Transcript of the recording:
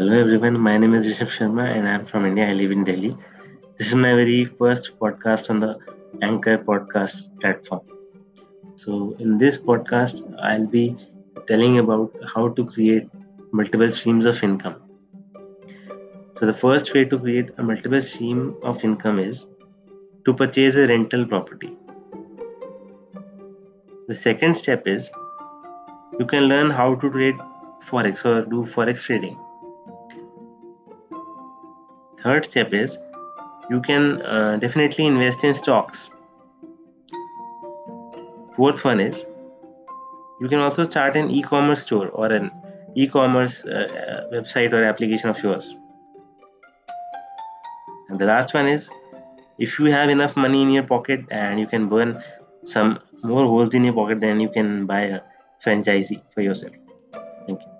Hello everyone, my name is Rishabh Sharma and I'm from India. I live in Delhi. This is my very first podcast on the Anchor podcast platform. So, in this podcast, I'll be telling about how to create multiple streams of income. So, the first way to create a multiple stream of income is to purchase a rental property. The second step is you can learn how to trade forex or do forex trading third step is you can uh, definitely invest in stocks. Fourth one is you can also start an e-commerce store or an e-commerce uh, uh, website or application of yours. And the last one is if you have enough money in your pocket and you can burn some more holes in your pocket then you can buy a franchisee for yourself. Thank you